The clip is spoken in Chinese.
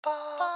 @吧